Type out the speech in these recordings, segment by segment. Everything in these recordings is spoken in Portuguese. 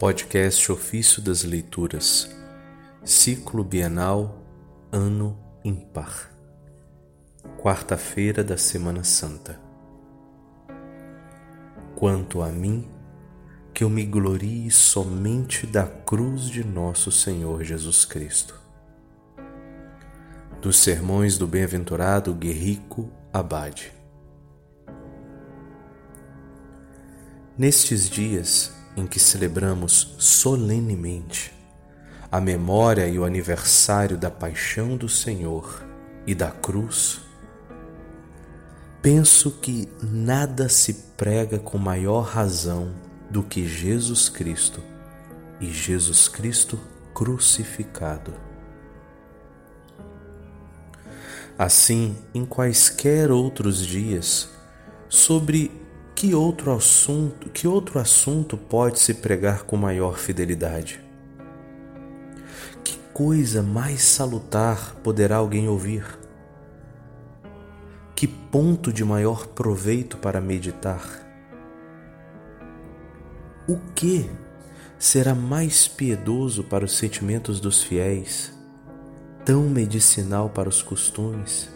Podcast Ofício das Leituras, Ciclo Bienal, Ano Ímpar, quarta-feira da Semana Santa. Quanto a mim, que eu me glorie somente da cruz de nosso Senhor Jesus Cristo. Dos Sermões do Bem-aventurado Guerrico Abade. Nestes dias, em que celebramos solenemente a memória e o aniversário da paixão do Senhor e da cruz, penso que nada se prega com maior razão do que Jesus Cristo e Jesus Cristo crucificado. Assim, em quaisquer outros dias, sobre que outro assunto, que outro assunto pode se pregar com maior fidelidade? Que coisa mais salutar poderá alguém ouvir? Que ponto de maior proveito para meditar? O que será mais piedoso para os sentimentos dos fiéis, tão medicinal para os costumes?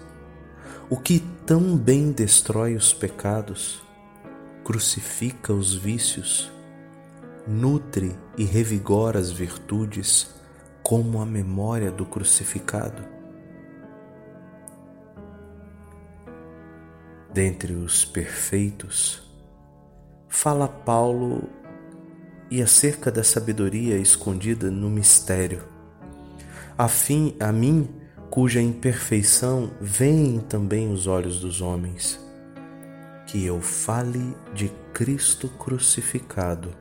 O que tão bem destrói os pecados? Crucifica os vícios, nutre e revigora as virtudes como a memória do crucificado. Dentre os perfeitos, fala Paulo e acerca da sabedoria escondida no mistério, a fim a mim cuja imperfeição veem também os olhos dos homens que eu fale de Cristo crucificado,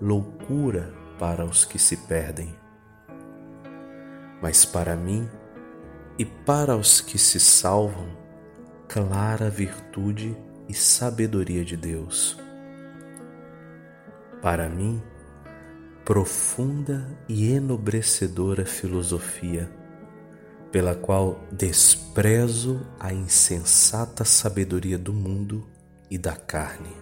loucura para os que se perdem. Mas para mim e para os que se salvam, clara virtude e sabedoria de Deus. Para mim, profunda e enobrecedora filosofia pela qual desprezo a insensata sabedoria do mundo e da carne.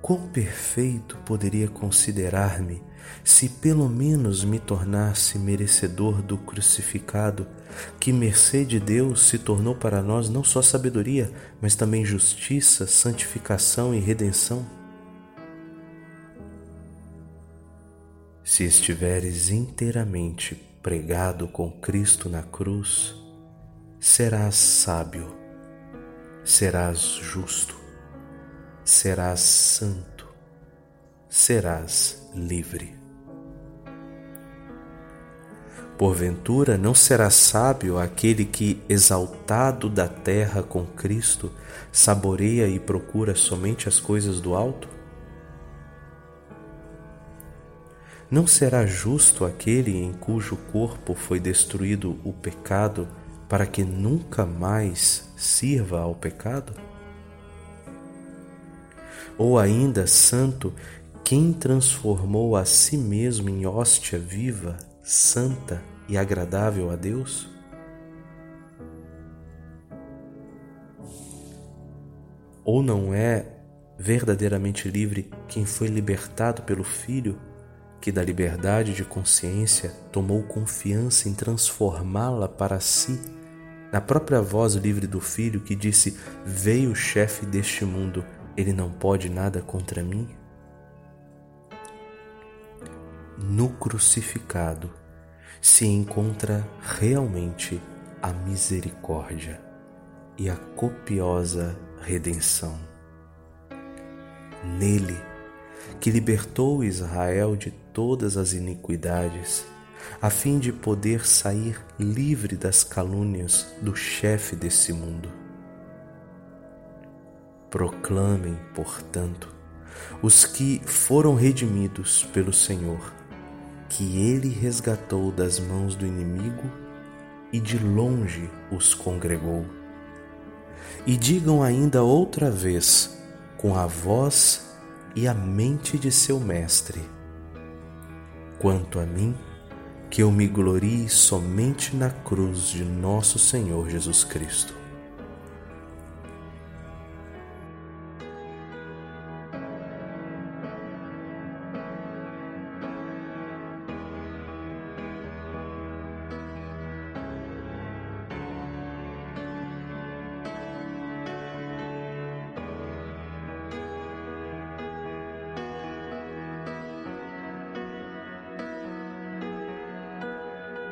Quão perfeito poderia considerar-me se pelo menos me tornasse merecedor do crucificado, que mercê de Deus se tornou para nós não só sabedoria, mas também justiça, santificação e redenção? Se estiveres inteiramente pregado com Cristo na cruz, serás sábio, serás justo, serás santo, serás livre. Porventura, não será sábio aquele que, exaltado da terra com Cristo, saboreia e procura somente as coisas do alto? Não será justo aquele em cujo corpo foi destruído o pecado para que nunca mais sirva ao pecado? Ou ainda, santo, quem transformou a si mesmo em hóstia viva, santa e agradável a Deus? Ou não é verdadeiramente livre quem foi libertado pelo Filho? Que da liberdade de consciência tomou confiança em transformá-la para si, na própria voz livre do filho que disse: Veio o chefe deste mundo, ele não pode nada contra mim? No crucificado se encontra realmente a misericórdia e a copiosa redenção. Nele, que libertou Israel de todas as iniquidades, a fim de poder sair livre das calúnias do chefe desse mundo. Proclamem, portanto, os que foram redimidos pelo Senhor, que Ele resgatou das mãos do inimigo e de longe os congregou. E digam ainda outra vez, com a voz e a mente de seu mestre. Quanto a mim, que eu me glorie somente na cruz de nosso Senhor Jesus Cristo.